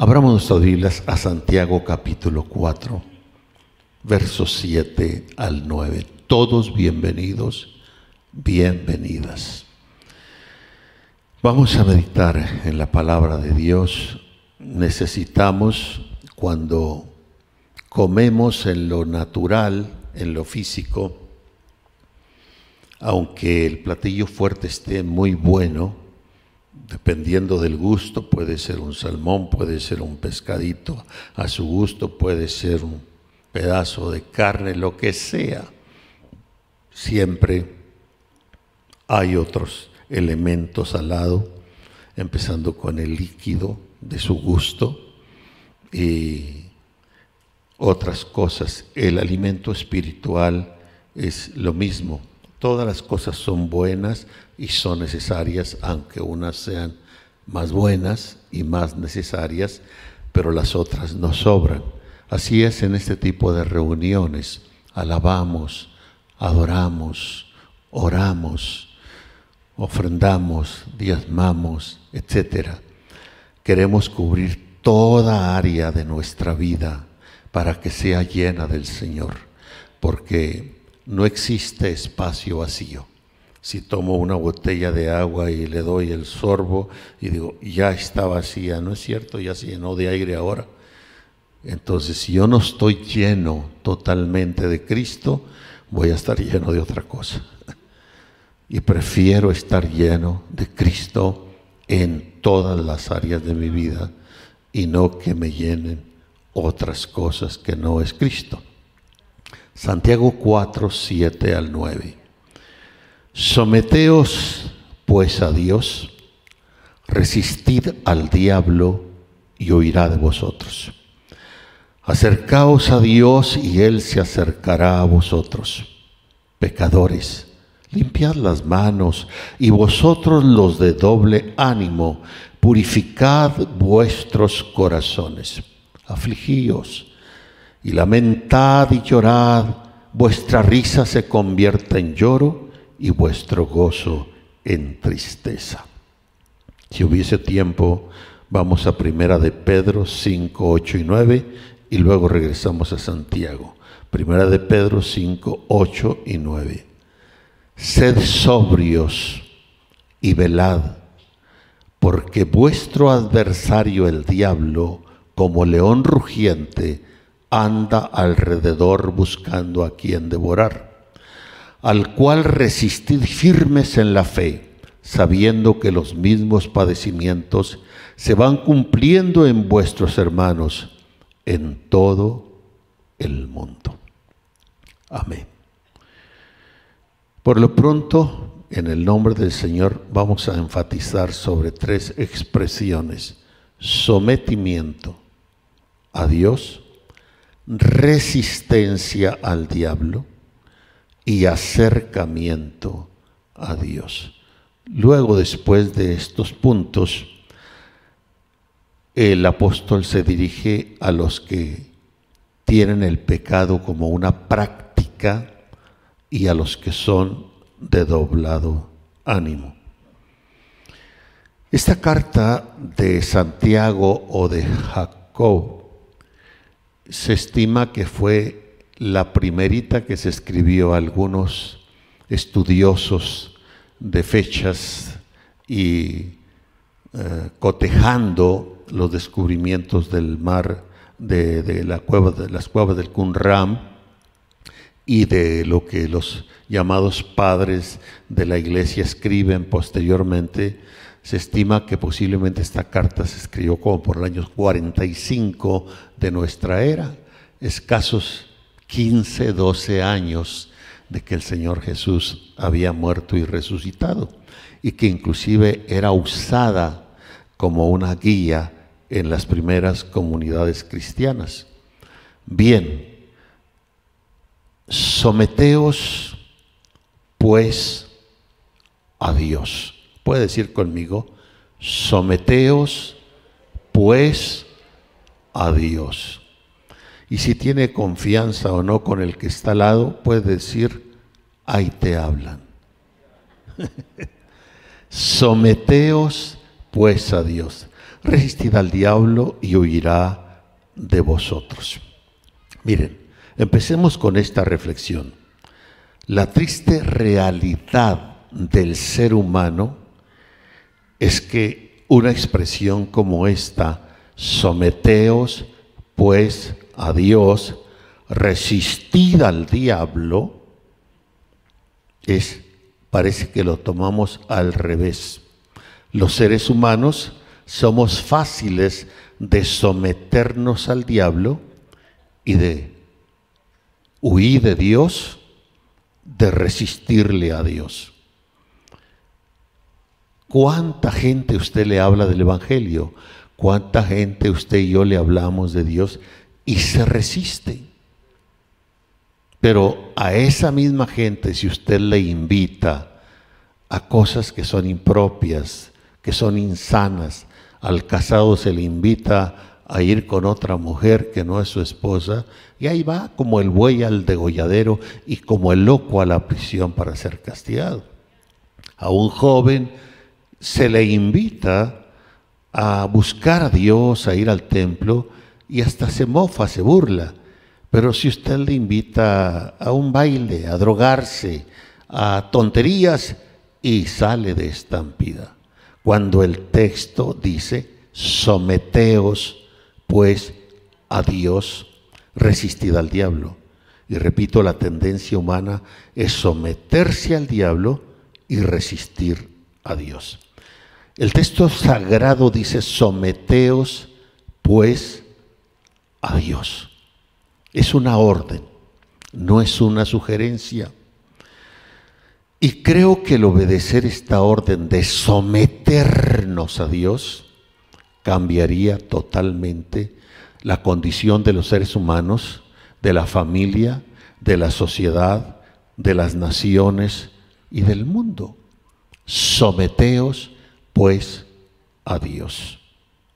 Abramos nuestras Biblias a Santiago capítulo 4, versos 7 al 9. Todos bienvenidos, bienvenidas. Vamos a meditar en la palabra de Dios. Necesitamos cuando comemos en lo natural, en lo físico, aunque el platillo fuerte esté muy bueno, dependiendo del gusto, puede ser un salmón, puede ser un pescadito, a su gusto puede ser un pedazo de carne, lo que sea. Siempre hay otros elementos al lado, empezando con el líquido de su gusto y otras cosas. El alimento espiritual es lo mismo. Todas las cosas son buenas y son necesarias, aunque unas sean más buenas y más necesarias, pero las otras no sobran. Así es en este tipo de reuniones. Alabamos, adoramos, oramos, ofrendamos, diezmamos, etc. Queremos cubrir toda área de nuestra vida para que sea llena del Señor, porque no existe espacio vacío. Si tomo una botella de agua y le doy el sorbo y digo, ya está vacía, no es cierto, ya se llenó de aire ahora. Entonces, si yo no estoy lleno totalmente de Cristo, voy a estar lleno de otra cosa. Y prefiero estar lleno de Cristo en todas las áreas de mi vida y no que me llenen otras cosas que no es Cristo. Santiago 4, 7 al 9. Someteos pues a Dios, resistid al diablo y oirá de vosotros. Acercaos a Dios y Él se acercará a vosotros. Pecadores, limpiad las manos y vosotros los de doble ánimo, purificad vuestros corazones. Afligíos y lamentad y llorad, vuestra risa se convierta en lloro y vuestro gozo en tristeza. Si hubiese tiempo, vamos a primera de Pedro 5, 8 y 9 y luego regresamos a Santiago. Primera de Pedro 5, 8 y 9. Sed sobrios y velad, porque vuestro adversario el diablo, como león rugiente, anda alrededor buscando a quien devorar, al cual resistid firmes en la fe, sabiendo que los mismos padecimientos se van cumpliendo en vuestros hermanos en todo el mundo. Amén. Por lo pronto, en el nombre del Señor, vamos a enfatizar sobre tres expresiones. Sometimiento a Dios, resistencia al diablo y acercamiento a Dios. Luego, después de estos puntos, el apóstol se dirige a los que tienen el pecado como una práctica y a los que son de doblado ánimo. Esta carta de Santiago o de Jacob se estima que fue la primerita que se escribió a algunos estudiosos de fechas y eh, cotejando los descubrimientos del mar, de, la cueva, de las cuevas del Qumran y de lo que los llamados padres de la iglesia escriben posteriormente, se estima que posiblemente esta carta se escribió como por el año 45 de nuestra era, escasos 15, 12 años de que el Señor Jesús había muerto y resucitado, y que inclusive era usada como una guía en las primeras comunidades cristianas. Bien, someteos pues a Dios puede decir conmigo, someteos pues a Dios. Y si tiene confianza o no con el que está al lado, puede decir, ahí te hablan. Someteos pues a Dios. resistid al diablo y huirá de vosotros. Miren, empecemos con esta reflexión. La triste realidad del ser humano es que una expresión como esta, someteos pues a Dios, resistid al diablo, es, parece que lo tomamos al revés. Los seres humanos somos fáciles de someternos al diablo y de huir de Dios, de resistirle a Dios. ¿Cuánta gente usted le habla del Evangelio? ¿Cuánta gente usted y yo le hablamos de Dios y se resiste? Pero a esa misma gente, si usted le invita a cosas que son impropias, que son insanas, al casado se le invita a ir con otra mujer que no es su esposa, y ahí va como el buey al degolladero y como el loco a la prisión para ser castigado. A un joven se le invita a buscar a Dios, a ir al templo, y hasta se mofa, se burla. Pero si usted le invita a un baile, a drogarse, a tonterías, y sale de estampida. Cuando el texto dice, someteos pues a Dios, resistid al diablo. Y repito, la tendencia humana es someterse al diablo y resistir a Dios. El texto sagrado dice, someteos pues a Dios. Es una orden, no es una sugerencia. Y creo que el obedecer esta orden de someternos a Dios cambiaría totalmente la condición de los seres humanos, de la familia, de la sociedad, de las naciones y del mundo. Someteos pues a Dios.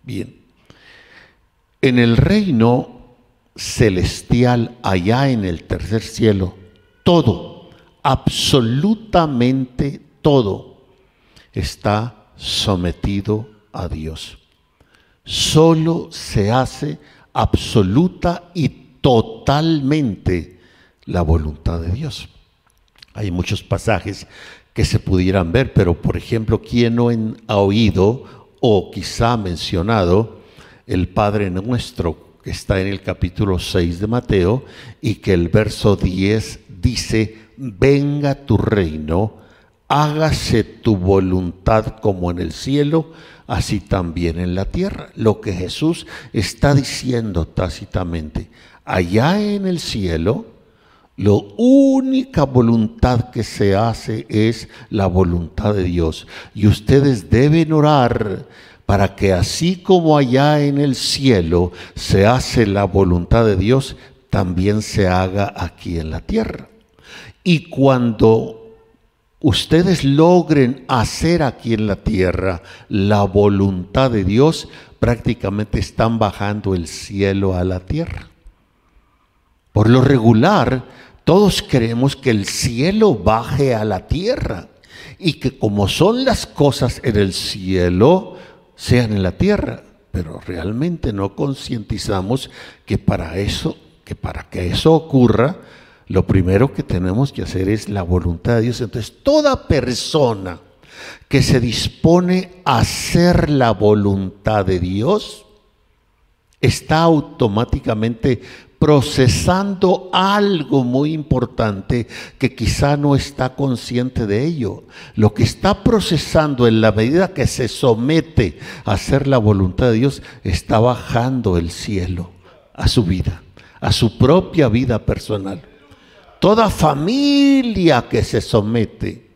Bien. En el reino celestial, allá en el tercer cielo, todo, absolutamente todo, está sometido a Dios. Solo se hace absoluta y totalmente la voluntad de Dios. Hay muchos pasajes que se pudieran ver, pero por ejemplo, ¿quién no ha oído o quizá mencionado el Padre nuestro que está en el capítulo 6 de Mateo y que el verso 10 dice, venga tu reino, hágase tu voluntad como en el cielo, así también en la tierra. Lo que Jesús está diciendo tácitamente, allá en el cielo, la única voluntad que se hace es la voluntad de Dios. Y ustedes deben orar para que así como allá en el cielo se hace la voluntad de Dios, también se haga aquí en la tierra. Y cuando ustedes logren hacer aquí en la tierra la voluntad de Dios, prácticamente están bajando el cielo a la tierra. Por lo regular, todos queremos que el cielo baje a la tierra y que como son las cosas en el cielo, sean en la tierra. Pero realmente no concientizamos que para eso, que para que eso ocurra, lo primero que tenemos que hacer es la voluntad de Dios. Entonces, toda persona que se dispone a hacer la voluntad de Dios está automáticamente procesando algo muy importante que quizá no está consciente de ello. Lo que está procesando en la medida que se somete a hacer la voluntad de Dios, está bajando el cielo a su vida, a su propia vida personal. Toda familia que se somete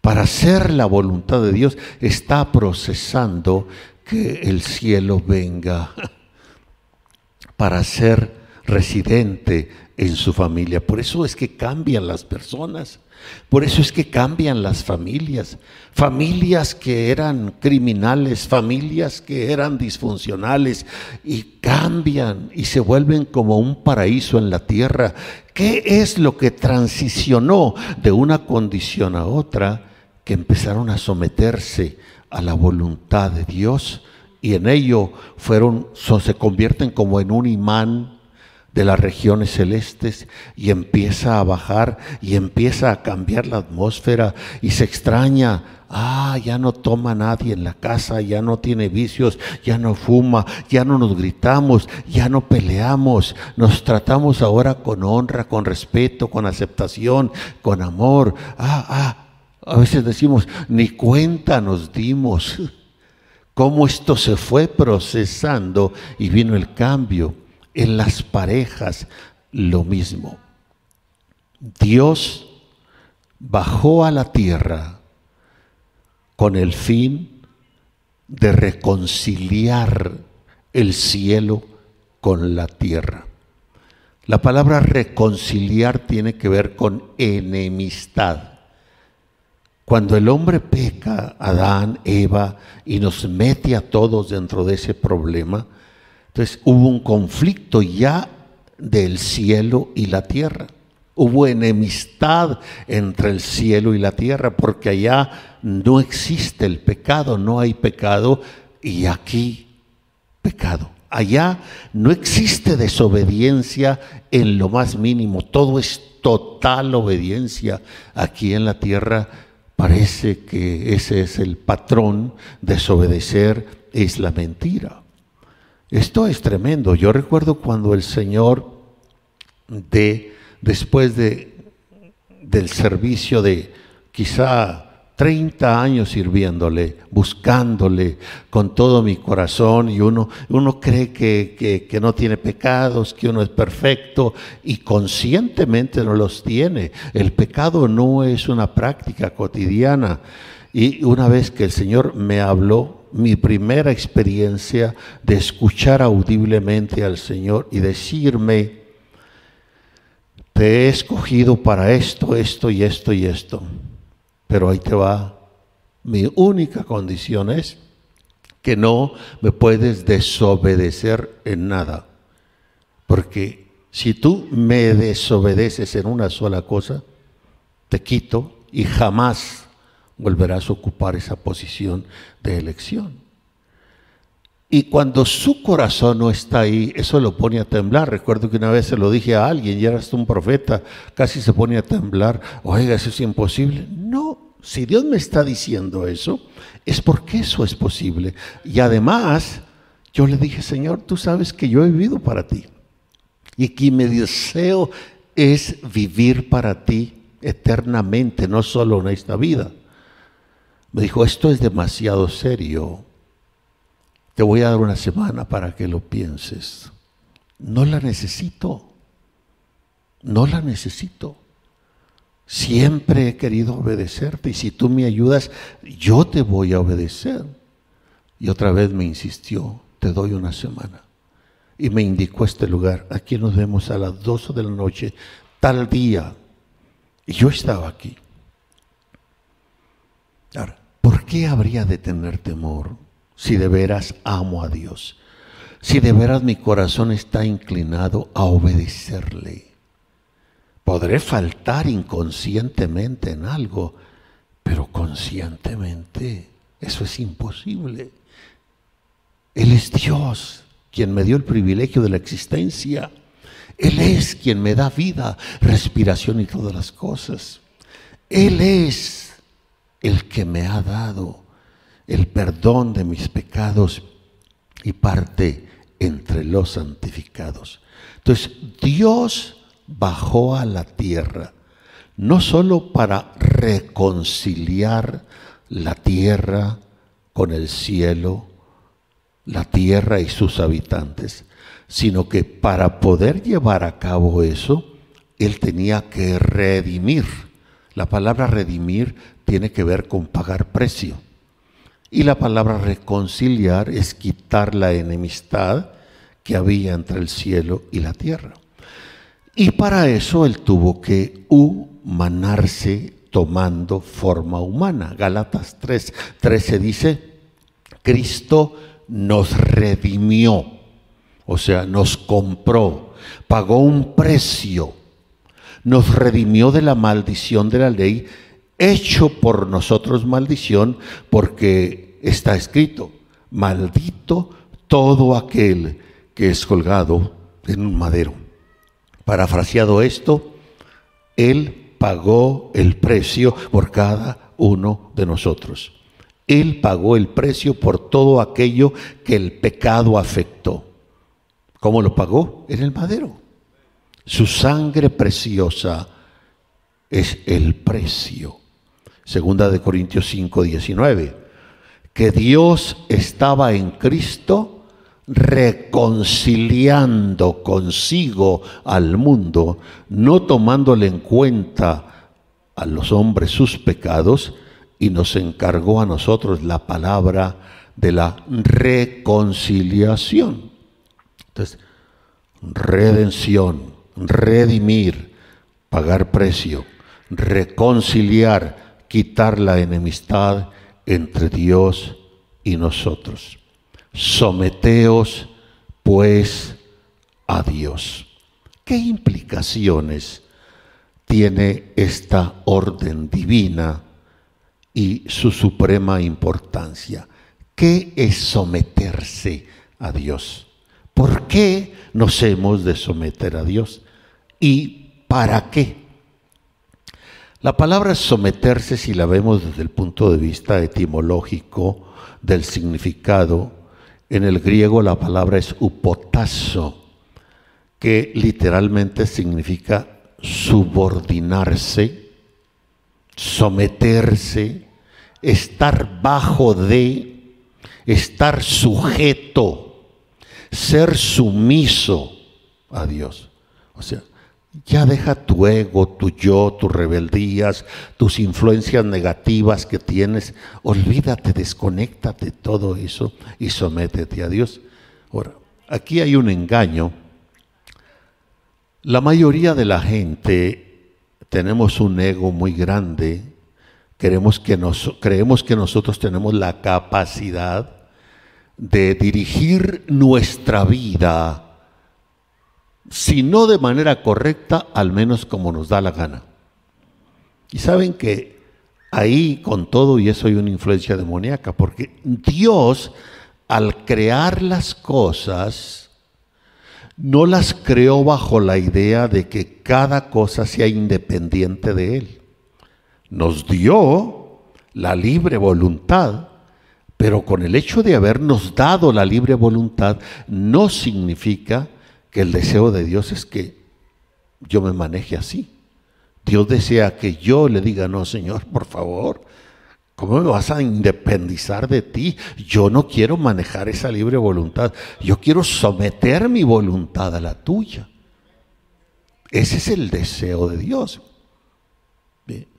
para hacer la voluntad de Dios está procesando que el cielo venga para ser residente en su familia. Por eso es que cambian las personas. Por eso es que cambian las familias. Familias que eran criminales, familias que eran disfuncionales y cambian y se vuelven como un paraíso en la tierra. ¿Qué es lo que transicionó de una condición a otra? Que empezaron a someterse a la voluntad de Dios y en ello fueron, se convierten como en un imán de las regiones celestes y empieza a bajar y empieza a cambiar la atmósfera y se extraña. Ah, ya no toma nadie en la casa, ya no tiene vicios, ya no fuma, ya no nos gritamos, ya no peleamos, nos tratamos ahora con honra, con respeto, con aceptación, con amor. Ah, ah, a veces decimos, ni cuenta nos dimos cómo esto se fue procesando y vino el cambio. En las parejas lo mismo. Dios bajó a la tierra con el fin de reconciliar el cielo con la tierra. La palabra reconciliar tiene que ver con enemistad. Cuando el hombre peca, Adán, Eva, y nos mete a todos dentro de ese problema, entonces hubo un conflicto ya del cielo y la tierra. Hubo enemistad entre el cielo y la tierra porque allá no existe el pecado, no hay pecado y aquí pecado. Allá no existe desobediencia en lo más mínimo, todo es total obediencia. Aquí en la tierra parece que ese es el patrón, desobedecer es la mentira. Esto es tremendo. Yo recuerdo cuando el Señor, de, después de, del servicio de quizá 30 años sirviéndole, buscándole con todo mi corazón y uno, uno cree que, que, no tiene pecados, que uno es perfecto y conscientemente no los tiene. El pecado no es una práctica cotidiana. Y una vez que el Señor me habló, mi primera experiencia de escuchar audiblemente al Señor y decirme, te he escogido para esto, esto y esto y esto. Pero ahí te va. Mi única condición es que no me puedes desobedecer en nada. Porque si tú me desobedeces en una sola cosa, te quito y jamás volverás a ocupar esa posición de elección. Y cuando su corazón no está ahí, eso lo pone a temblar. Recuerdo que una vez se lo dije a alguien, y eras un profeta, casi se pone a temblar. Oiga, eso es imposible. No, si Dios me está diciendo eso, es porque eso es posible. Y además, yo le dije, Señor, tú sabes que yo he vivido para ti. Y que mi deseo es vivir para ti eternamente, no solo en esta vida. Me dijo, esto es demasiado serio. Te voy a dar una semana para que lo pienses. No la necesito. No la necesito. Siempre he querido obedecerte y si tú me ayudas, yo te voy a obedecer. Y otra vez me insistió, te doy una semana. Y me indicó este lugar. Aquí nos vemos a las 12 de la noche, tal día. Y yo estaba aquí. Ahora, ¿por qué habría de tener temor si de veras amo a Dios? Si de veras mi corazón está inclinado a obedecerle. Podré faltar inconscientemente en algo, pero conscientemente eso es imposible. Él es Dios quien me dio el privilegio de la existencia. Él es quien me da vida, respiración y todas las cosas. Él es el que me ha dado el perdón de mis pecados y parte entre los santificados. Entonces, Dios bajó a la tierra, no solo para reconciliar la tierra con el cielo, la tierra y sus habitantes, sino que para poder llevar a cabo eso, Él tenía que redimir. La palabra redimir tiene que ver con pagar precio. Y la palabra reconciliar es quitar la enemistad que había entre el cielo y la tierra. Y para eso él tuvo que humanarse tomando forma humana. Galatas 3, 13 dice, Cristo nos redimió, o sea, nos compró, pagó un precio, nos redimió de la maldición de la ley hecho por nosotros maldición, porque está escrito, maldito todo aquel que es colgado en un madero. Parafraseado esto, Él pagó el precio por cada uno de nosotros. Él pagó el precio por todo aquello que el pecado afectó. ¿Cómo lo pagó? En el madero. Su sangre preciosa es el precio. Segunda de Corintios 5, 19. Que Dios estaba en Cristo reconciliando consigo al mundo, no tomándole en cuenta a los hombres sus pecados, y nos encargó a nosotros la palabra de la reconciliación. Entonces, redención, redimir, pagar precio, reconciliar, quitar la enemistad entre Dios y nosotros. Someteos pues a Dios. ¿Qué implicaciones tiene esta orden divina y su suprema importancia? ¿Qué es someterse a Dios? ¿Por qué nos hemos de someter a Dios? ¿Y para qué? La palabra someterse, si la vemos desde el punto de vista etimológico del significado, en el griego la palabra es upotazo, que literalmente significa subordinarse, someterse, estar bajo de, estar sujeto, ser sumiso a Dios. O sea, ya deja tu ego, tu yo, tus rebeldías, tus influencias negativas que tienes. Olvídate, desconéctate de todo eso y sométete a Dios. Ahora, aquí hay un engaño. La mayoría de la gente tenemos un ego muy grande. Queremos que creemos que nosotros tenemos la capacidad de dirigir nuestra vida si no de manera correcta, al menos como nos da la gana. Y saben que ahí con todo y eso hay una influencia demoníaca, porque Dios al crear las cosas, no las creó bajo la idea de que cada cosa sea independiente de Él. Nos dio la libre voluntad, pero con el hecho de habernos dado la libre voluntad no significa que el deseo de Dios es que yo me maneje así. Dios desea que yo le diga, no, Señor, por favor, ¿cómo me vas a independizar de ti? Yo no quiero manejar esa libre voluntad, yo quiero someter mi voluntad a la tuya. Ese es el deseo de Dios.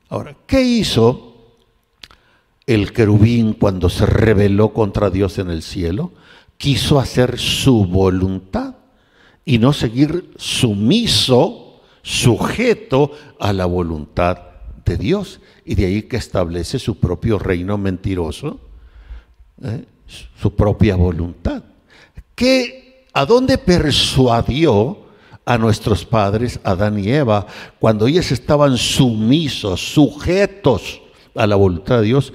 Ahora, ¿qué hizo el querubín cuando se rebeló contra Dios en el cielo? Quiso hacer su voluntad y no seguir sumiso, sujeto a la voluntad de Dios. Y de ahí que establece su propio reino mentiroso, ¿eh? su propia voluntad. ¿Qué, ¿A dónde persuadió a nuestros padres, Adán y Eva, cuando ellos estaban sumisos, sujetos a la voluntad de Dios?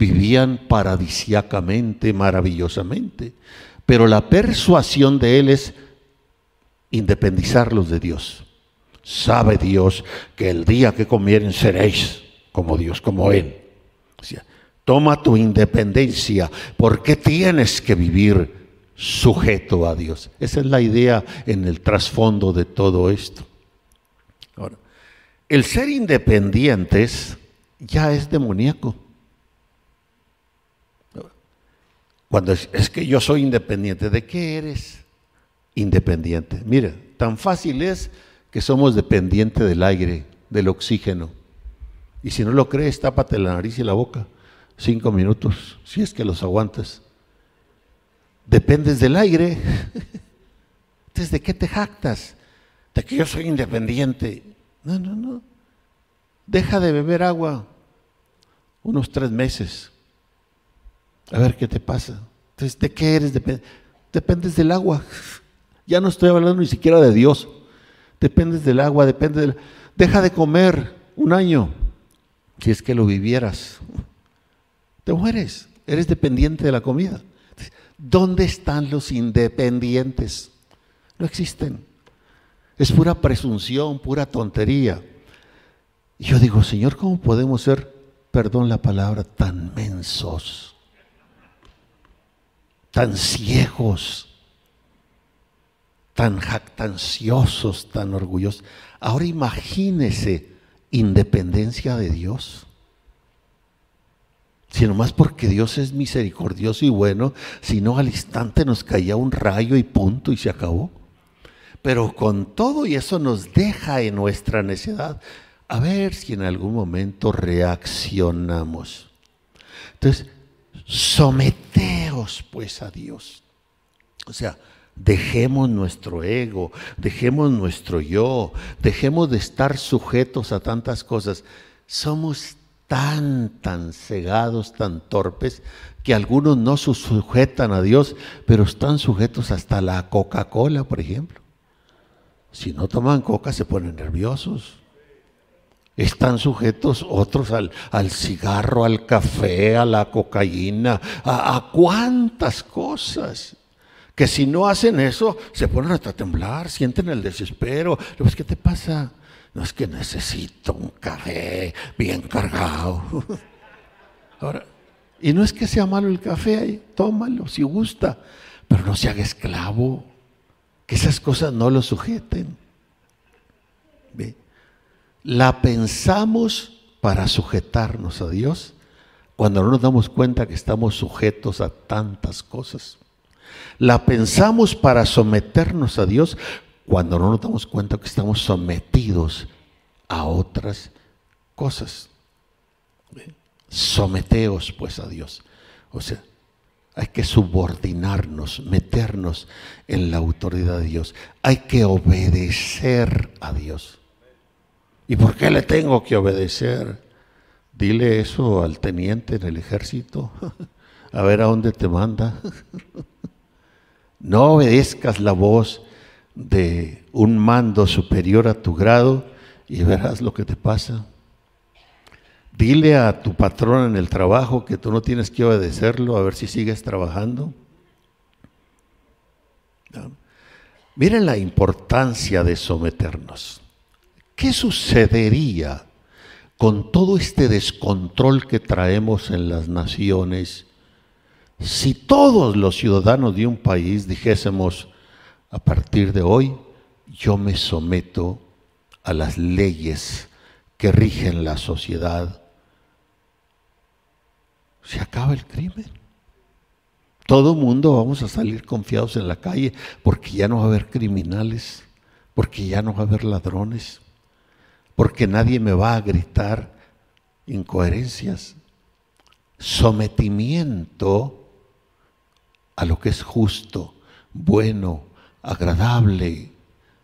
Vivían paradisiacamente, maravillosamente. Pero la persuasión de Él es independizarlos de Dios. Sabe Dios que el día que comieren seréis como Dios, como Él. toma tu independencia. ¿Por qué tienes que vivir sujeto a Dios? Esa es la idea en el trasfondo de todo esto. Ahora, el ser independientes ya es demoníaco. Cuando es que yo soy independiente, ¿de qué eres? independiente. Mira, tan fácil es que somos dependientes del aire, del oxígeno. Y si no lo crees, tápate la nariz y la boca. Cinco minutos, si es que los aguantas. Dependes del aire. Entonces, ¿de qué te jactas? De que yo soy independiente. No, no, no. Deja de beber agua unos tres meses. A ver qué te pasa. Entonces, ¿de qué eres dependiente? Dependes del agua. Ya no estoy hablando ni siquiera de Dios. Dependes del agua, depende del... Deja de comer un año, si es que lo vivieras. Te mueres, eres dependiente de la comida. ¿Dónde están los independientes? No existen. Es pura presunción, pura tontería. Y yo digo, Señor, ¿cómo podemos ser, perdón la palabra, tan mensos, tan ciegos, tan jactanciosos, tan orgullosos? Ahora imagínese independencia de Dios. Sino más porque Dios es misericordioso y bueno, si no al instante nos caía un rayo y punto y se acabó. Pero con todo y eso nos deja en nuestra necedad. A ver si en algún momento reaccionamos. Entonces, someteos pues a Dios. O sea, dejemos nuestro ego, dejemos nuestro yo, dejemos de estar sujetos a tantas cosas. Somos tan, tan cegados, tan torpes, que algunos no se sujetan a Dios, pero están sujetos hasta la Coca-Cola, por ejemplo. Si no toman coca se ponen nerviosos. Están sujetos otros al, al cigarro, al café, a la cocaína, a, cuántas cosas. Que si no hacen eso, se ponen hasta a temblar, sienten el desespero. Pues, ¿qué te pasa? No es que necesito un café bien cargado. Ahora, y no es que sea malo el café, tómalo si gusta, pero no se haga esclavo. Que esas cosas no lo sujeten. ¿Ve? La pensamos para sujetarnos a Dios cuando no nos damos cuenta que estamos sujetos a tantas cosas. La pensamos para someternos a Dios cuando no nos damos cuenta que estamos sometidos a otras cosas. Someteos pues a Dios. O sea, hay que subordinarnos, meternos en la autoridad de Dios. Hay que obedecer a Dios. ¿Y por qué le tengo que obedecer? Dile eso al teniente en el ejército, a ver a dónde te manda. No obedezcas la voz de un mando superior a tu grado y verás lo que te pasa. Dile a tu patrón en el trabajo que tú no tienes que obedecerlo a ver si sigues trabajando. Miren la importancia de someternos. ¿Qué sucedería con todo este descontrol que traemos en las naciones si todos los ciudadanos de un país dijésemos, a partir de hoy yo me someto a las leyes que rigen la sociedad. Se acaba el crimen. Todo mundo vamos a salir confiados en la calle porque ya no va a haber criminales, porque ya no va a haber ladrones, porque nadie me va a gritar incoherencias. Sometimiento a lo que es justo, bueno, agradable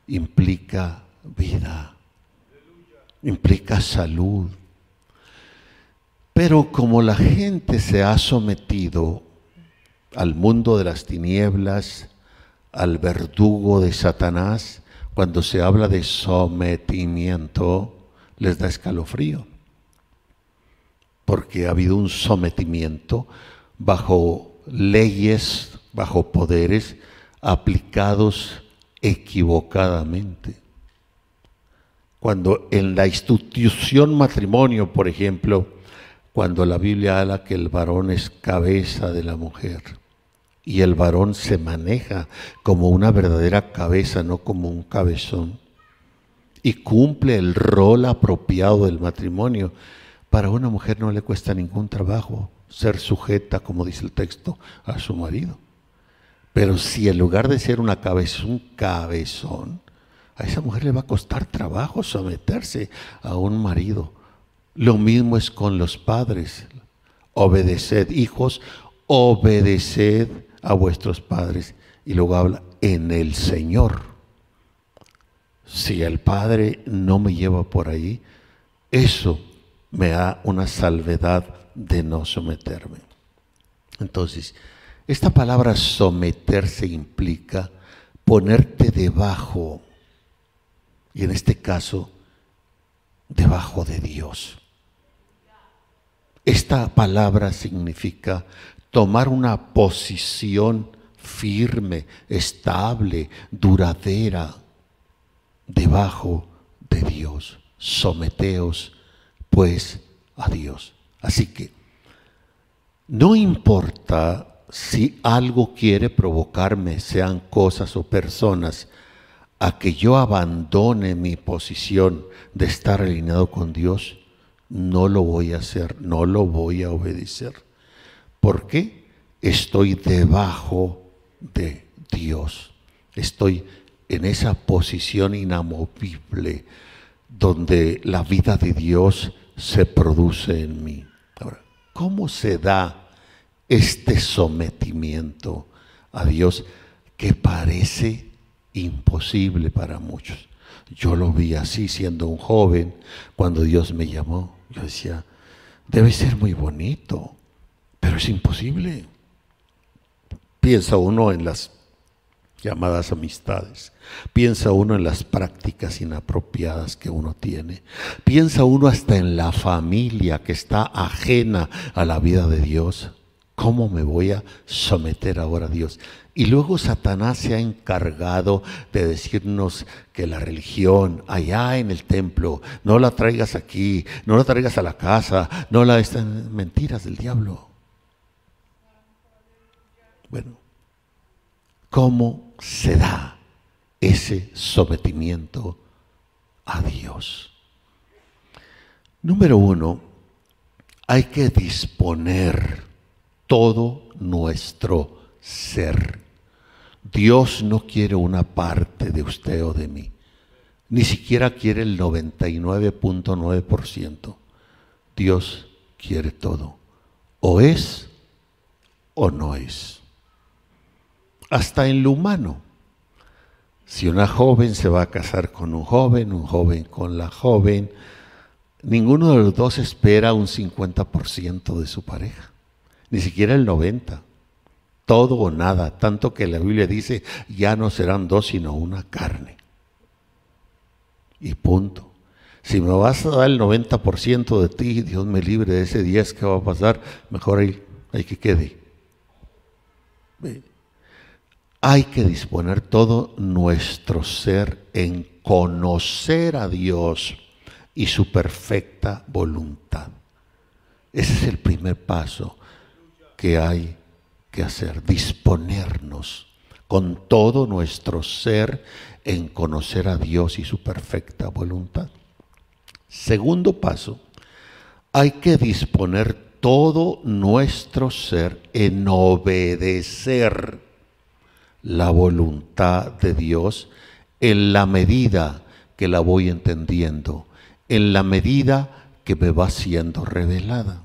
implica vida, implica salud. Pero como la gente se ha sometido al mundo de las tinieblas, al verdugo de Satanás, cuando se habla de sometimiento, les da escalofrío. Porque ha habido un sometimiento bajo leyes, bajo poderes aplicados equivocadamente. Cuando en la institución matrimonio, por ejemplo, cuando la Biblia habla que el varón es cabeza de la mujer y el varón se maneja como una verdadera cabeza, no como un cabezón, y cumple el rol apropiado del matrimonio, para una mujer no le cuesta ningún trabajo ser sujeta, como dice el texto, a su marido. Pero si en lugar de ser una cabeza, un cabezón, a esa mujer le va a costar trabajo someterse a un marido. Lo mismo es con los padres. Obedeced, hijos, obedeced a vuestros padres. Y luego habla en el Señor. Si el Padre no me lleva por ahí, eso me da una salvedad de no someterme. Entonces, esta palabra someterse implica ponerte debajo, y en este caso, debajo de Dios. Esta palabra significa tomar una posición firme, estable, duradera, debajo de Dios. Someteos pues a Dios. Así que no importa si algo quiere provocarme, sean cosas o personas, a que yo abandone mi posición de estar alineado con Dios, no lo voy a hacer, no lo voy a obedecer. ¿Por qué? Estoy debajo de Dios. Estoy en esa posición inamovible donde la vida de Dios se produce en mí. ¿cómo se da este sometimiento a Dios que parece imposible para muchos? Yo lo vi así siendo un joven cuando Dios me llamó. Yo decía, debe ser muy bonito, pero es imposible. Piensa uno en las llamadas amistades. Piensa uno en las prácticas inapropiadas que uno tiene. Piensa uno hasta en la familia que está ajena a la vida de Dios. ¿Cómo me voy a someter ahora a Dios? Y luego Satanás se ha encargado de decirnos que la religión allá en el templo, no la traigas aquí, no la traigas a la casa, no la están mentiras del diablo. Bueno, ¿cómo se da ese sometimiento a Dios? Número uno, hay que disponer todo nuestro ser. Dios no quiere una parte de usted o de mí. Ni siquiera quiere el 99.9%. Dios quiere todo. O es o no es. Hasta en lo humano. Si una joven se va a casar con un joven, un joven con la joven, ninguno de los dos espera un 50% de su pareja ni siquiera el 90. Todo o nada, tanto que la Biblia dice, ya no serán dos, sino una carne. Y punto. Si me vas a dar el 90% de ti, Dios me libre de ese 10 que va a pasar, mejor ahí, hay que quede. Hay que disponer todo nuestro ser en conocer a Dios y su perfecta voluntad. Ese es el primer paso que hay que hacer, disponernos con todo nuestro ser en conocer a Dios y su perfecta voluntad. Segundo paso, hay que disponer todo nuestro ser en obedecer la voluntad de Dios en la medida que la voy entendiendo, en la medida que me va siendo revelada.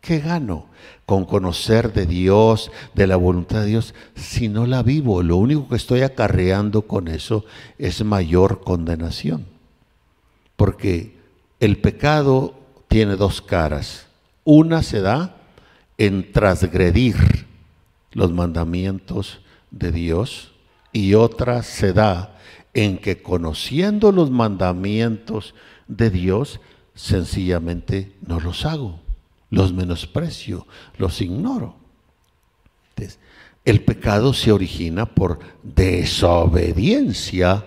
¿Qué gano con conocer de Dios, de la voluntad de Dios, si no la vivo? Lo único que estoy acarreando con eso es mayor condenación. Porque el pecado tiene dos caras. Una se da en transgredir los mandamientos de Dios y otra se da en que conociendo los mandamientos de Dios, sencillamente no los hago los menosprecio, los ignoro. el pecado se origina por desobediencia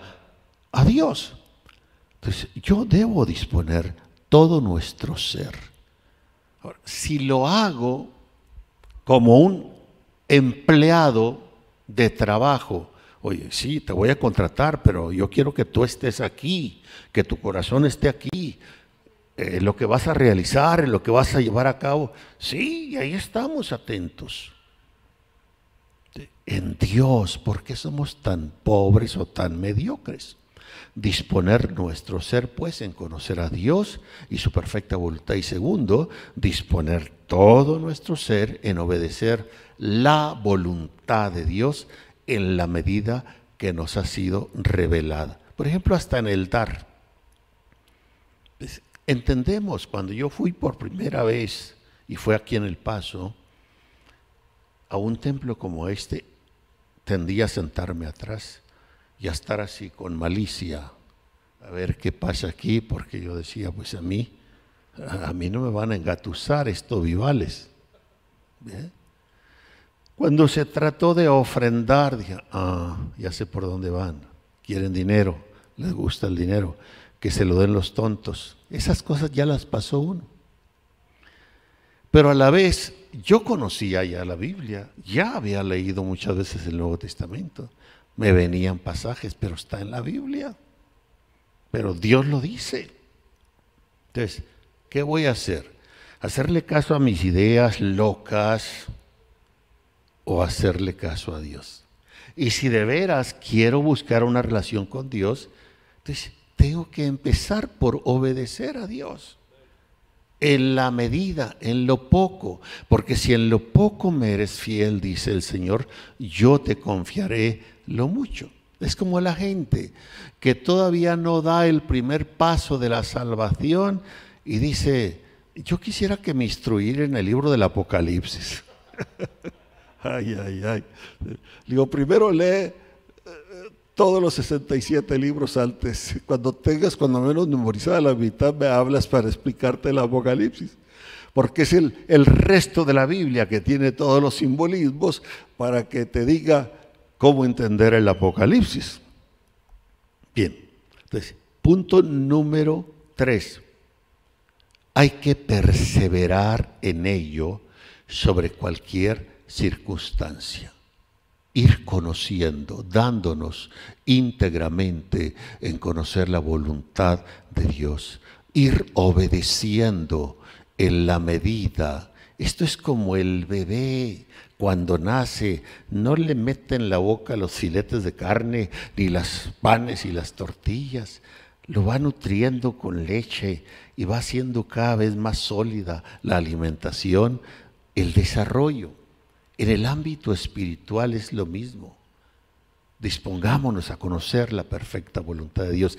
a Dios. Entonces, yo debo disponer todo nuestro ser. si lo hago como un empleado de trabajo, oye, sí, te voy a contratar, pero yo quiero que tú estés aquí, que tu corazón esté aquí, eh, lo que vas a realizar, lo que vas a llevar a cabo. Sí, ahí estamos atentos. En Dios, ¿por qué somos tan pobres o tan mediocres? Disponer nuestro ser, pues, en conocer a Dios y su perfecta voluntad. Y segundo, disponer todo nuestro ser en obedecer la voluntad de Dios en la medida que nos ha sido revelada. Por ejemplo, hasta en el dar. Entendemos, cuando yo fui por primera vez, y fue aquí en El Paso, a un templo como este, tendía a sentarme atrás y a estar así con malicia, a ver qué pasa aquí, porque yo decía, pues a mí, a mí no me van a engatusar estos vivales. Cuando se trató de ofrendar, dije, ah, ya sé por dónde van. Quieren dinero, les gusta el dinero, que se lo den los tontos. Esas cosas ya las pasó uno. Pero a la vez, yo conocía ya la Biblia, ya había leído muchas veces el Nuevo Testamento. Me venían pasajes, pero está en la Biblia. Pero Dios lo dice. Entonces, ¿qué voy a hacer? ¿Hacerle caso a mis ideas locas o hacerle caso a Dios? Y si de veras quiero buscar una relación con Dios, entonces tengo que empezar por obedecer a Dios. En la medida, en lo poco, porque si en lo poco me eres fiel, dice el Señor, yo te confiaré lo mucho. Es como la gente que todavía no da el primer paso de la salvación y dice, yo quisiera que me instruyera en el libro del Apocalipsis. ay, ay, ay. Digo, primero lee eh, todos los 67 libros antes. Cuando tengas cuando menos memorizada la mitad, me hablas para explicarte el Apocalipsis. Porque es el, el resto de la Biblia que tiene todos los simbolismos para que te diga cómo entender el Apocalipsis. Bien, entonces, punto número tres. Hay que perseverar en ello sobre cualquier circunstancia. Ir conociendo, dándonos íntegramente en conocer la voluntad de Dios. Ir obedeciendo en la medida. Esto es como el bebé cuando nace, no le mete en la boca los filetes de carne, ni las panes y las tortillas. Lo va nutriendo con leche y va haciendo cada vez más sólida la alimentación, el desarrollo. En el ámbito espiritual es lo mismo. Dispongámonos a conocer la perfecta voluntad de Dios.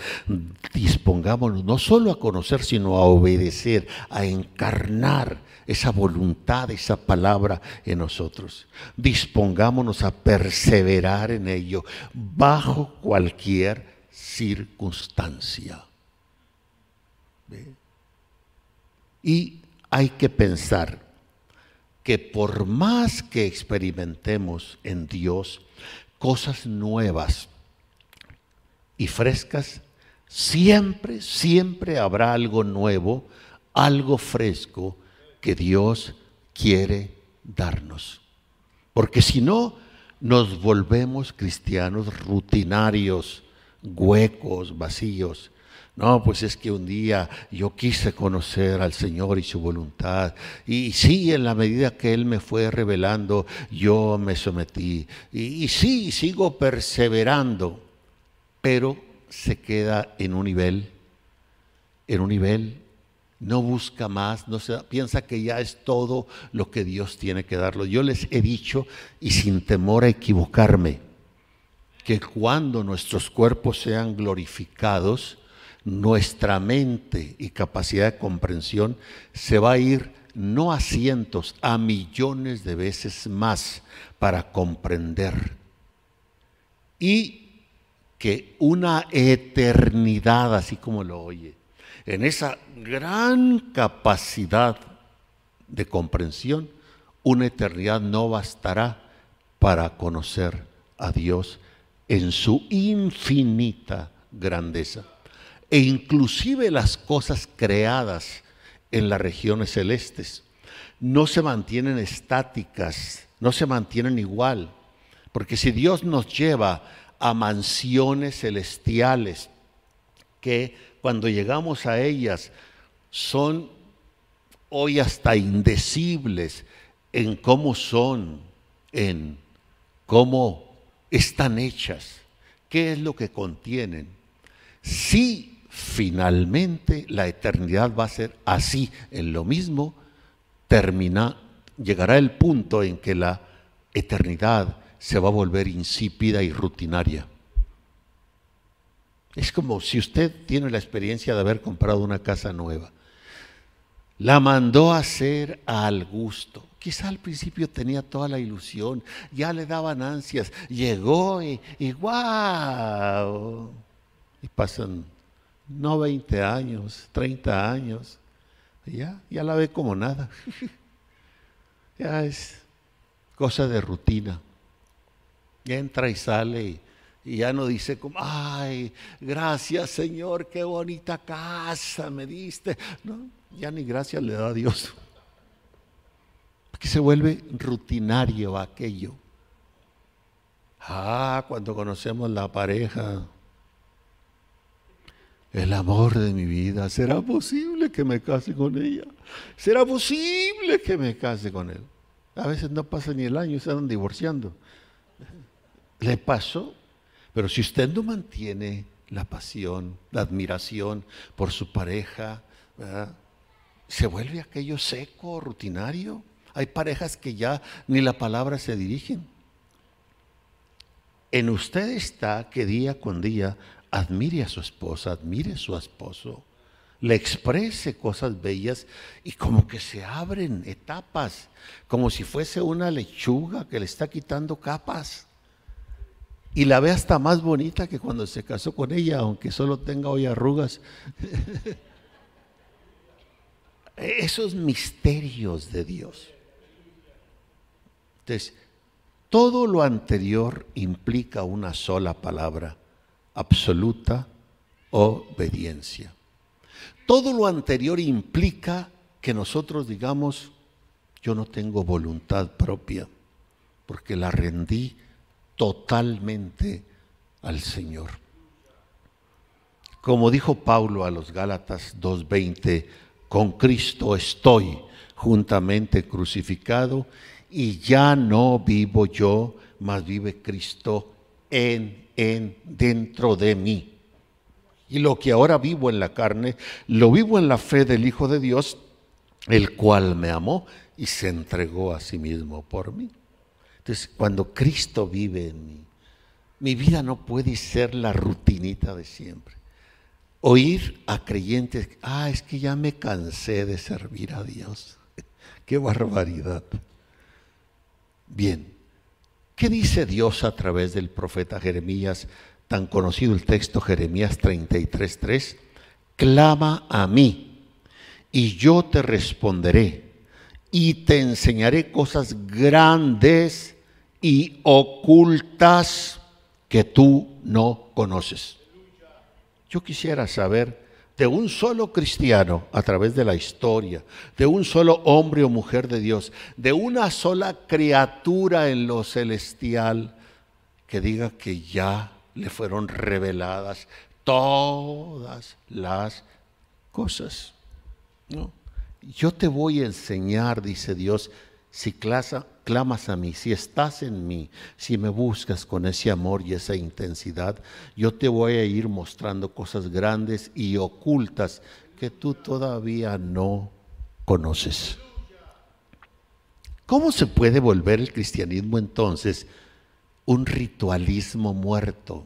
Dispongámonos no solo a conocer, sino a obedecer, a encarnar esa voluntad, esa palabra en nosotros. Dispongámonos a perseverar en ello bajo cualquier circunstancia. Y hay que pensar que por más que experimentemos en Dios cosas nuevas y frescas, siempre, siempre habrá algo nuevo, algo fresco que Dios quiere darnos. Porque si no, nos volvemos cristianos rutinarios, huecos, vacíos. No, pues es que un día yo quise conocer al Señor y su voluntad. Y sí, en la medida que Él me fue revelando, yo me sometí. Y, sí, sigo perseverando, pero se queda en un nivel, en un nivel no busca más, no se, piensa que ya es todo lo que Dios tiene que darlo. Yo les he dicho, y sin temor a equivocarme, que cuando nuestros cuerpos sean glorificados, nuestra mente y capacidad de comprensión se va a ir no a cientos, a millones de veces más para comprender. Y que una eternidad, así como lo oye, en esa gran capacidad de comprensión, una eternidad no bastará para conocer a Dios en su infinita grandeza. E inclusive las cosas creadas en las regiones celestes no se mantienen estáticas, no se mantienen igual. Porque si Dios nos lleva a mansiones celestiales que cuando llegamos a ellas son hoy hasta indecibles en cómo son, en cómo están hechas, qué es lo que contienen. Si finalmente la eternidad va a ser así, en lo mismo, termina, llegará el punto en que la eternidad se va a volver insípida y rutinaria. Es como si usted tiene la experiencia de haber comprado una casa nueva. La mandó a hacer al gusto. Quizá al principio tenía toda la ilusión, ya le daban ansias. Llegó y, y. Y pasan no 20 años, 30 años. ya, ya la ve como nada. ya es cosa de rutina. Entra y sale y, y ya no dice como, ay, gracias Señor, qué bonita casa me diste. No, ya ni gracias le da a Dios. Porque se vuelve rutinario aquello. Ah, cuando conocemos la pareja, el amor de mi vida, ¿será posible que me case con ella? ¿Será posible que me case con él? A veces no pasa ni el año, se andan divorciando. Le pasó, pero si usted no mantiene la pasión, la admiración por su pareja, se vuelve aquello seco, rutinario. Hay parejas que ya ni la palabra se dirigen. En usted está que día con día admire a su esposa, admire a su esposo, le exprese cosas bellas y como que se abren etapas, como si fuese una lechuga que le está quitando capas. Y la ve hasta más bonita que cuando se casó con ella, aunque solo tenga hoy arrugas. Esos misterios de Dios. Entonces, todo lo anterior implica una sola palabra, absoluta obediencia. Todo lo anterior implica que nosotros digamos, yo no tengo voluntad propia, porque la rendí totalmente al Señor. Como dijo Pablo a los Gálatas 2.20, con Cristo estoy juntamente crucificado y ya no vivo yo, mas vive Cristo en, en, dentro de mí. Y lo que ahora vivo en la carne, lo vivo en la fe del Hijo de Dios, el cual me amó y se entregó a sí mismo por mí. Entonces, cuando Cristo vive en mí, mi vida no puede ser la rutinita de siempre. Oír a creyentes, ah, es que ya me cansé de servir a Dios. Qué barbaridad. Bien, ¿qué dice Dios a través del profeta Jeremías, tan conocido el texto Jeremías 33.3? Clama a mí y yo te responderé y te enseñaré cosas grandes y ocultas que tú no conoces. Yo quisiera saber de un solo cristiano a través de la historia, de un solo hombre o mujer de Dios, de una sola criatura en lo celestial que diga que ya le fueron reveladas todas las cosas. ¿no? Yo te voy a enseñar, dice Dios, si clamas a mí, si estás en mí, si me buscas con ese amor y esa intensidad, yo te voy a ir mostrando cosas grandes y ocultas que tú todavía no conoces. ¿Cómo se puede volver el cristianismo entonces un ritualismo muerto,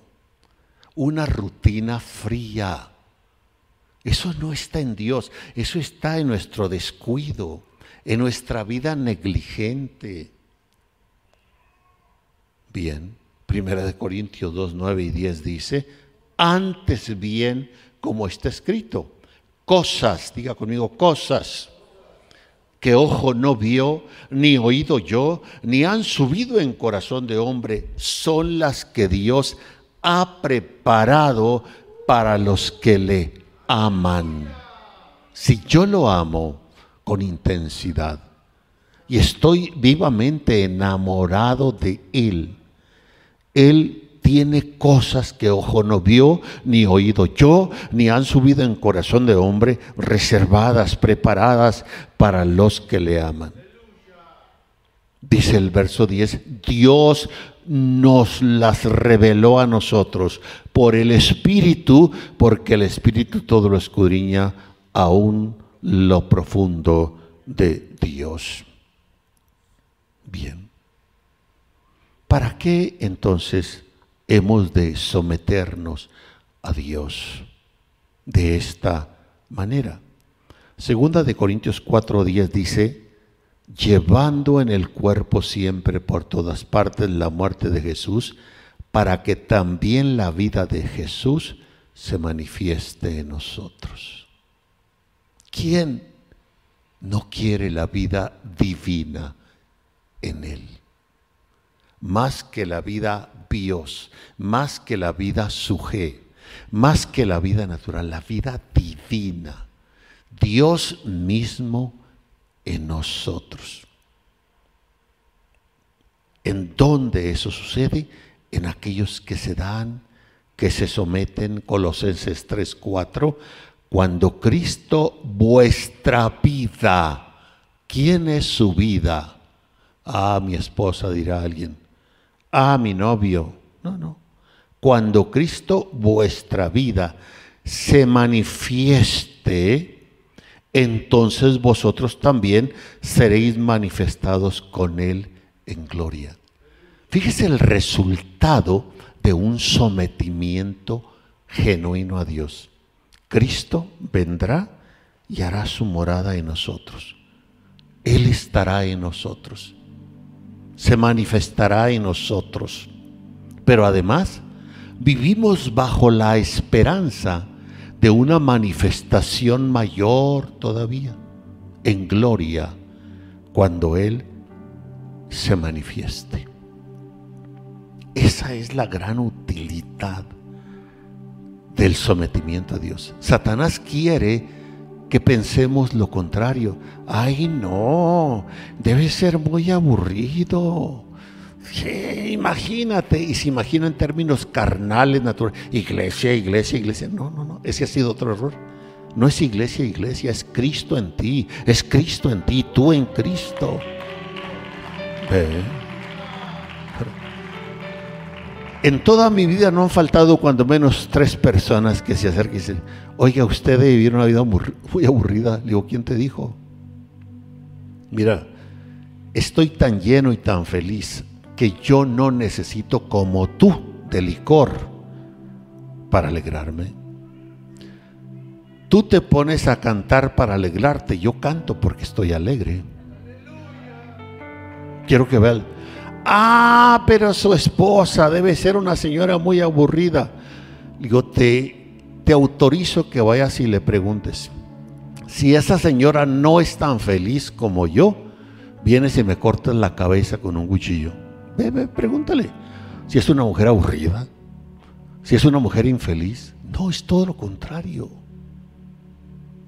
una rutina fría? Eso no está en Dios, eso está en nuestro descuido en nuestra vida negligente. Bien, Primera de Corintios 2, 9 y 10 dice, antes bien, como está escrito, cosas, diga conmigo, cosas que ojo no vio, ni oído yo, ni han subido en corazón de hombre, son las que Dios ha preparado para los que le aman. Si yo lo amo, con intensidad. Y estoy vivamente enamorado de Él. Él tiene cosas que ojo no vio, ni oído yo, ni han subido en corazón de hombre, reservadas, preparadas para los que le aman. Dice el verso 10, Dios nos las reveló a nosotros por el Espíritu, porque el Espíritu todo lo escudriña aún lo profundo de Dios. Bien. ¿Para qué entonces hemos de someternos a Dios de esta manera? Segunda de Corintios 4:10 dice, llevando en el cuerpo siempre por todas partes la muerte de Jesús, para que también la vida de Jesús se manifieste en nosotros. ¿Quién no quiere la vida divina en Él? más que la vida bios, más que la vida suje, más que la vida natural, la vida divina. Dios mismo en nosotros. ¿En dónde eso sucede? En aquellos que se dan, que se someten, Colosenses 3:4, cuando Cristo vuestra vida, ¿quién es su vida? Ah, mi esposa dirá alguien. Ah, mi novio. No, no. Cuando Cristo vuestra vida se manifieste, entonces vosotros también seréis manifestados con Él en gloria. Fíjese el resultado de un sometimiento genuino a Dios. Cristo vendrá y hará su morada en nosotros. Él estará en nosotros. Se manifestará en nosotros. Pero además, vivimos bajo la esperanza de una manifestación mayor todavía, en gloria, cuando Él se manifieste. Esa es la gran utilidad del sometimiento a Dios. Satanás quiere que pensemos lo contrario. Ay, no, debe ser muy aburrido. Sí, imagínate, y se imagina en términos carnales, naturales, iglesia, iglesia, iglesia. No, no, no, ese ha sido otro error. No es iglesia, iglesia, es Cristo en ti, es Cristo en ti, tú en Cristo. En toda mi vida no han faltado cuando menos tres personas que se acerquen y dicen, oiga, usted debe una vida muy aburrida. Le digo, ¿quién te dijo? Mira, estoy tan lleno y tan feliz que yo no necesito como tú de licor para alegrarme. Tú te pones a cantar para alegrarte, yo canto porque estoy alegre. Quiero que vean. Ah, pero su esposa debe ser una señora muy aburrida. Digo, te, te autorizo que vayas y le preguntes. Si esa señora no es tan feliz como yo, vienes y me cortas la cabeza con un cuchillo. Ve, ve, pregúntale. Si es una mujer aburrida, si es una mujer infeliz. No, es todo lo contrario.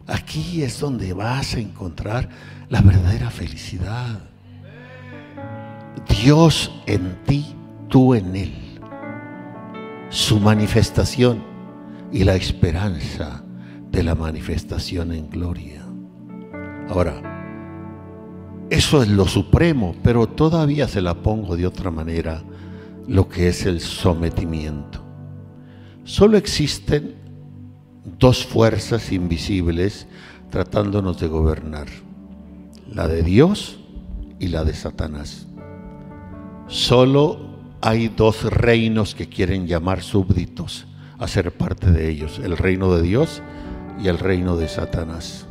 Aquí es donde vas a encontrar la verdadera felicidad. Dios en ti, tú en Él. Su manifestación y la esperanza de la manifestación en gloria. Ahora, eso es lo supremo, pero todavía se la pongo de otra manera, lo que es el sometimiento. Solo existen dos fuerzas invisibles tratándonos de gobernar, la de Dios y la de Satanás. Solo hay dos reinos que quieren llamar súbditos a ser parte de ellos, el reino de Dios y el reino de Satanás.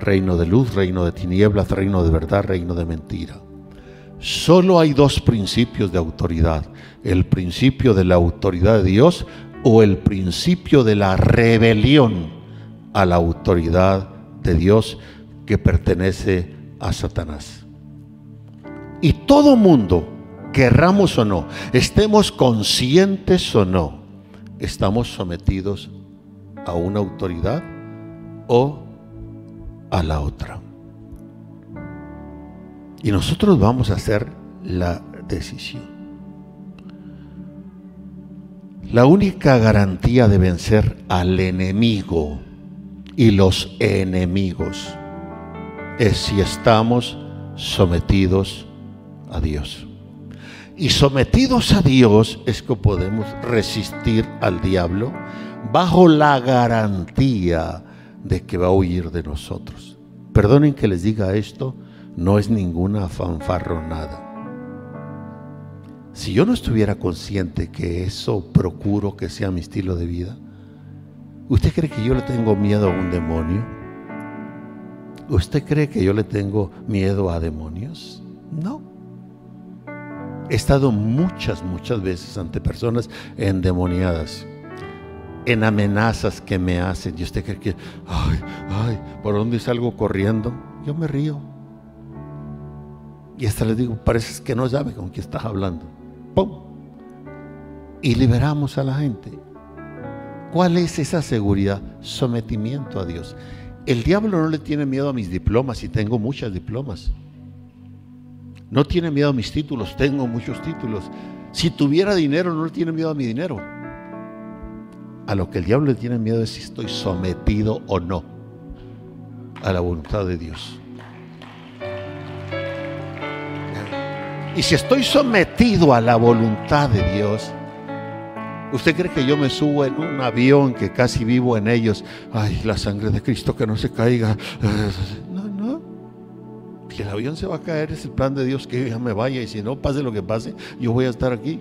Reino de luz, reino de tinieblas, reino de verdad, reino de mentira. Solo hay dos principios de autoridad, el principio de la autoridad de Dios o el principio de la rebelión a la autoridad de Dios que pertenece a Satanás. Y todo mundo querramos o no, estemos conscientes o no, estamos sometidos a una autoridad o a la otra. Y nosotros vamos a hacer la decisión. La única garantía de vencer al enemigo y los enemigos es si estamos sometidos a Dios. Y sometidos a Dios es que podemos resistir al diablo bajo la garantía de que va a huir de nosotros. Perdonen que les diga esto, no es ninguna fanfarronada. Si yo no estuviera consciente que eso procuro que sea mi estilo de vida, ¿usted cree que yo le tengo miedo a un demonio? ¿Usted cree que yo le tengo miedo a demonios? No. He estado muchas, muchas veces ante personas endemoniadas, en amenazas que me hacen. Y usted cree que, ay, ay, ¿por dónde salgo corriendo? Yo me río. Y hasta les digo, parece que no sabe con quién estás hablando. ¡pum! Y liberamos a la gente. ¿Cuál es esa seguridad? Sometimiento a Dios. El diablo no le tiene miedo a mis diplomas y tengo muchas diplomas. No tiene miedo a mis títulos, tengo muchos títulos. Si tuviera dinero, no le tiene miedo a mi dinero. A lo que el diablo le tiene miedo es si estoy sometido o no a la voluntad de Dios. Y si estoy sometido a la voluntad de Dios, ¿Usted cree que yo me subo en un avión que casi vivo en ellos? Ay, la sangre de Cristo que no se caiga. Si el avión se va a caer, es el plan de Dios que ya me vaya. Y si no, pase lo que pase, yo voy a estar aquí.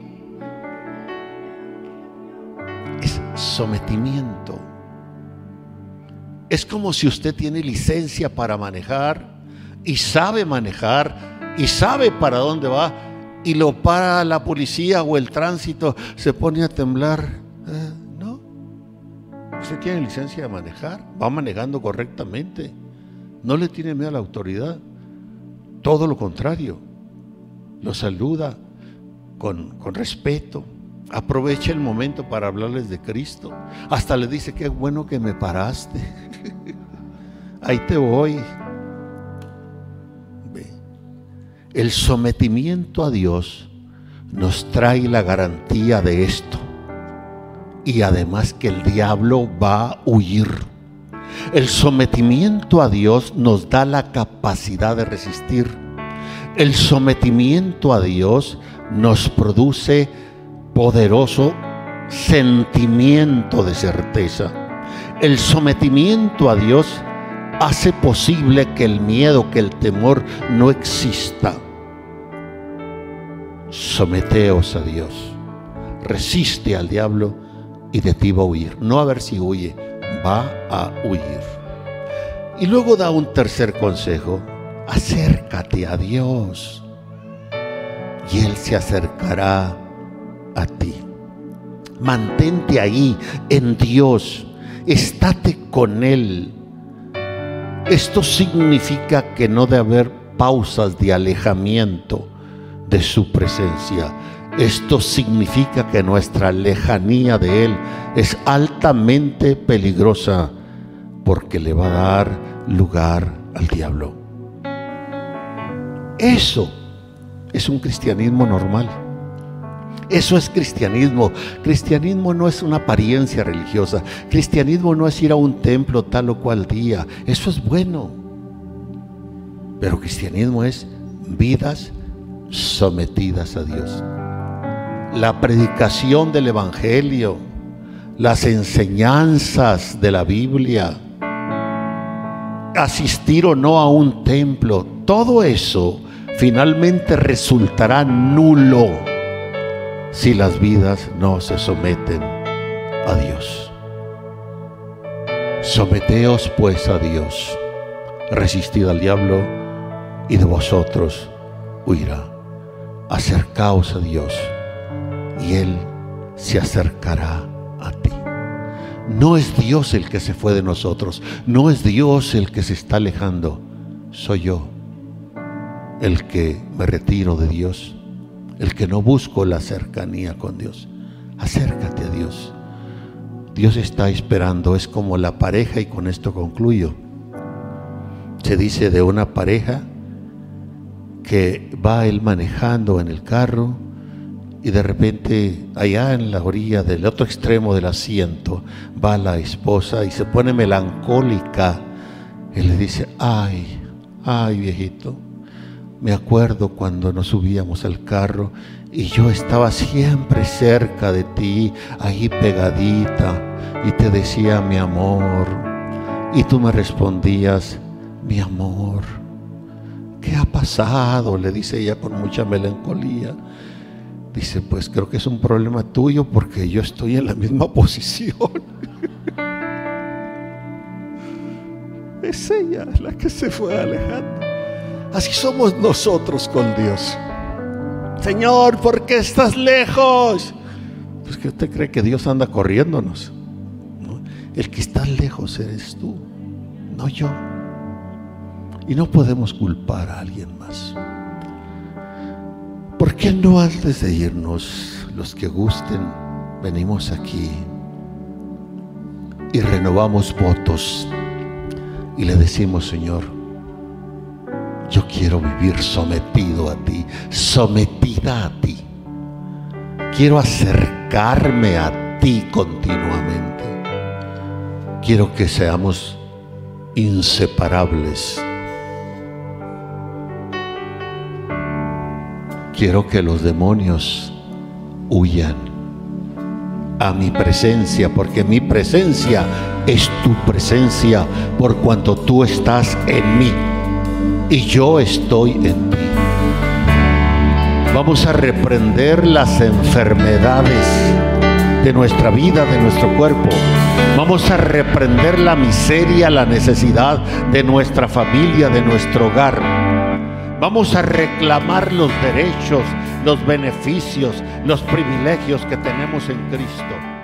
Es sometimiento. Es como si usted tiene licencia para manejar y sabe manejar y sabe para dónde va y lo para la policía o el tránsito, se pone a temblar. Eh, no. Usted tiene licencia de manejar, va manejando correctamente. No le tiene miedo a la autoridad. Todo lo contrario. Lo saluda con, con respeto. Aprovecha el momento para hablarles de Cristo. Hasta le dice, qué bueno que me paraste. Ahí te voy. El sometimiento a Dios nos trae la garantía de esto. Y además que el diablo va a huir. El sometimiento a Dios nos da la capacidad de resistir. El sometimiento a Dios nos produce poderoso sentimiento de certeza. El sometimiento a Dios hace posible que el miedo, que el temor no exista. Someteos a Dios. Resiste al diablo y de ti va a huir. No a ver si huye, va a huir. Y luego da un tercer consejo. Acércate a Dios y Él se acercará a ti. Mantente ahí en Dios. Estate con Él esto significa que no debe haber pausas de alejamiento de su presencia. Esto significa que nuestra lejanía de Él es altamente peligrosa porque le va a dar lugar al diablo. Eso es un cristianismo normal. Eso es cristianismo. Cristianismo no es una apariencia religiosa. Cristianismo no es ir a un templo tal o cual día. Eso es bueno. Pero cristianismo es vidas sometidas a Dios. La predicación del Evangelio, las enseñanzas de la Biblia, asistir o no a un templo, todo eso finalmente resultará nulo si las vidas no se someten a Dios. Someteos pues a Dios, resistid al diablo y de vosotros huirá. Acercaos a Dios y Él se acercará a ti. No es Dios el que se fue de nosotros, no es Dios el que se está alejando, soy yo el que me retiro de Dios el que no busco la cercanía con Dios. Acércate a Dios. Dios está esperando, es como la pareja y con esto concluyo. Se dice de una pareja que va él manejando en el carro y de repente allá en la orilla del otro extremo del asiento va la esposa y se pone melancólica y le dice, ay, ay viejito, me acuerdo cuando nos subíamos al carro y yo estaba siempre cerca de ti, ahí pegadita, y te decía mi amor. Y tú me respondías, mi amor, ¿qué ha pasado? Le dice ella con mucha melancolía. Dice, pues creo que es un problema tuyo porque yo estoy en la misma posición. es ella la que se fue alejando. Así somos nosotros con Dios. Señor, ¿por qué estás lejos? Pues que usted cree que Dios anda corriéndonos. El que está lejos eres tú, no yo. Y no podemos culpar a alguien más. ¿Por qué no antes de irnos, los que gusten, venimos aquí y renovamos votos y le decimos, Señor, yo quiero vivir sometido a ti, sometida a ti. Quiero acercarme a ti continuamente. Quiero que seamos inseparables. Quiero que los demonios huyan a mi presencia, porque mi presencia es tu presencia, por cuanto tú estás en mí y yo estoy en ti. Vamos a reprender las enfermedades de nuestra vida, de nuestro cuerpo. Vamos a reprender la miseria, la necesidad de nuestra familia, de nuestro hogar. Vamos a reclamar los derechos, los beneficios, los privilegios que tenemos en Cristo.